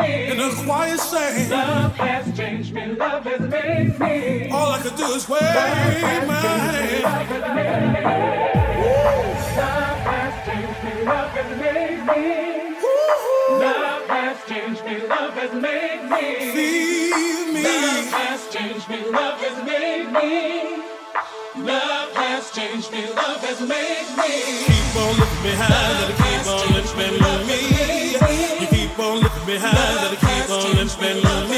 me. In a quiet saying. Love has changed me. Love has made me. All I could do is wave my hand. Love has made me. Love has changed me. Love has made me. Love has changed me. Love has made me. Feel me. Love has changed me. Love has made me. Love has changed me. Love has made me. Keep on looking behind, let it keep on lifting me. Behind, let it keep on lifting